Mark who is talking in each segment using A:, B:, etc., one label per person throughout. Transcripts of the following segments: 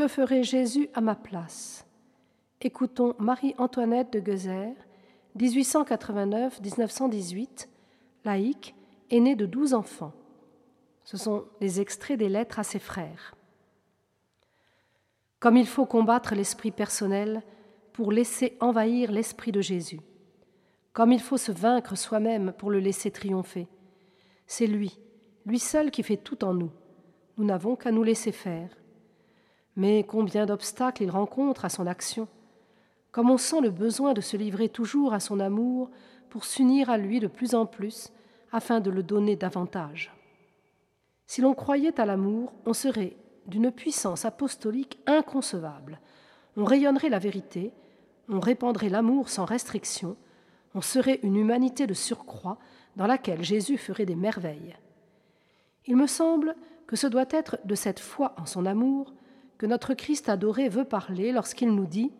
A: Que ferait Jésus à ma place? Écoutons Marie-Antoinette de Gezer, 1889-1918, laïque, aînée de douze enfants. Ce sont les extraits des lettres à ses frères. Comme il faut combattre l'esprit personnel pour laisser envahir l'esprit de Jésus. Comme il faut se vaincre soi-même pour le laisser triompher. C'est lui, lui seul qui fait tout en nous. Nous n'avons qu'à nous laisser faire. Mais combien d'obstacles il rencontre à son action. Comme on sent le besoin de se livrer toujours à son amour pour s'unir à lui de plus en plus afin de le donner davantage. Si l'on croyait à l'amour, on serait d'une puissance apostolique inconcevable. On rayonnerait la vérité, on répandrait l'amour sans restriction, on serait une humanité de surcroît dans laquelle Jésus ferait des merveilles. Il me semble que ce doit être de cette foi en son amour que notre Christ adoré veut parler lorsqu'il nous dit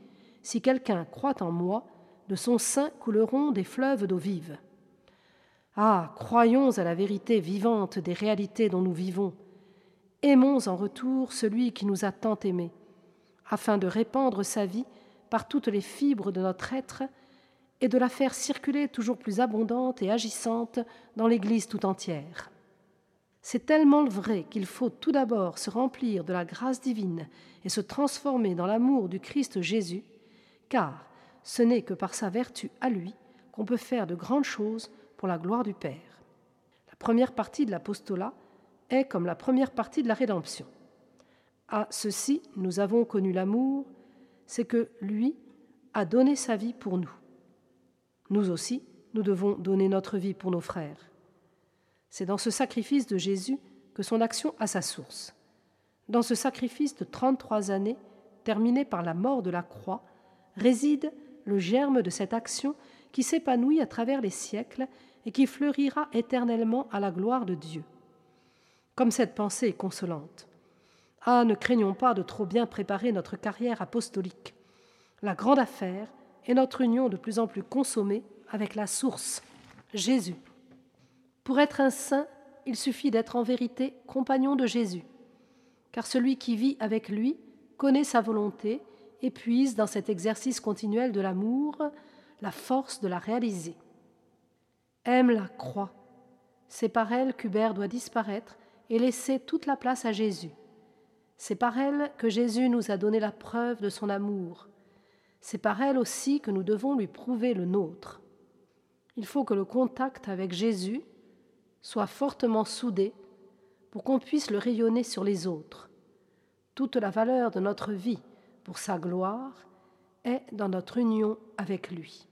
A: Si quelqu'un croit en moi, de son sein couleront des fleuves d'eau vive. Ah, croyons à la vérité vivante des réalités dont nous vivons. Aimons en retour celui qui nous a tant aimés, afin de répandre sa vie par toutes les fibres de notre être et de la faire circuler toujours plus abondante et agissante dans l'Église tout entière. C'est tellement vrai qu'il faut tout d'abord se remplir de la grâce divine et se transformer dans l'amour du Christ Jésus, car ce n'est que par sa vertu à lui qu'on peut faire de grandes choses pour la gloire du Père. La première partie de l'apostolat est comme la première partie de la rédemption. À ceci, nous avons connu l'amour, c'est que lui a donné sa vie pour nous. Nous aussi, nous devons donner notre vie pour nos frères. C'est dans ce sacrifice de Jésus que son action a sa source. Dans ce sacrifice de 33 années, terminé par la mort de la croix, réside le germe de cette action qui s'épanouit à travers les siècles et qui fleurira éternellement à la gloire de Dieu. Comme cette pensée est consolante. Ah, ne craignons pas de trop bien préparer notre carrière apostolique. La grande affaire est notre union de plus en plus consommée avec la source, Jésus. Pour être un saint, il suffit d'être en vérité compagnon de Jésus, car celui qui vit avec lui connaît sa volonté et puise dans cet exercice continuel de l'amour la force de la réaliser aime la croix. C'est par elle qu'Hubert doit disparaître et laisser toute la place à Jésus. C'est par elle que Jésus nous a donné la preuve de son amour. C'est par elle aussi que nous devons lui prouver le nôtre. Il faut que le contact avec Jésus soit fortement soudé pour qu'on puisse le rayonner sur les autres. Toute la valeur de notre vie pour sa gloire est dans notre union avec lui.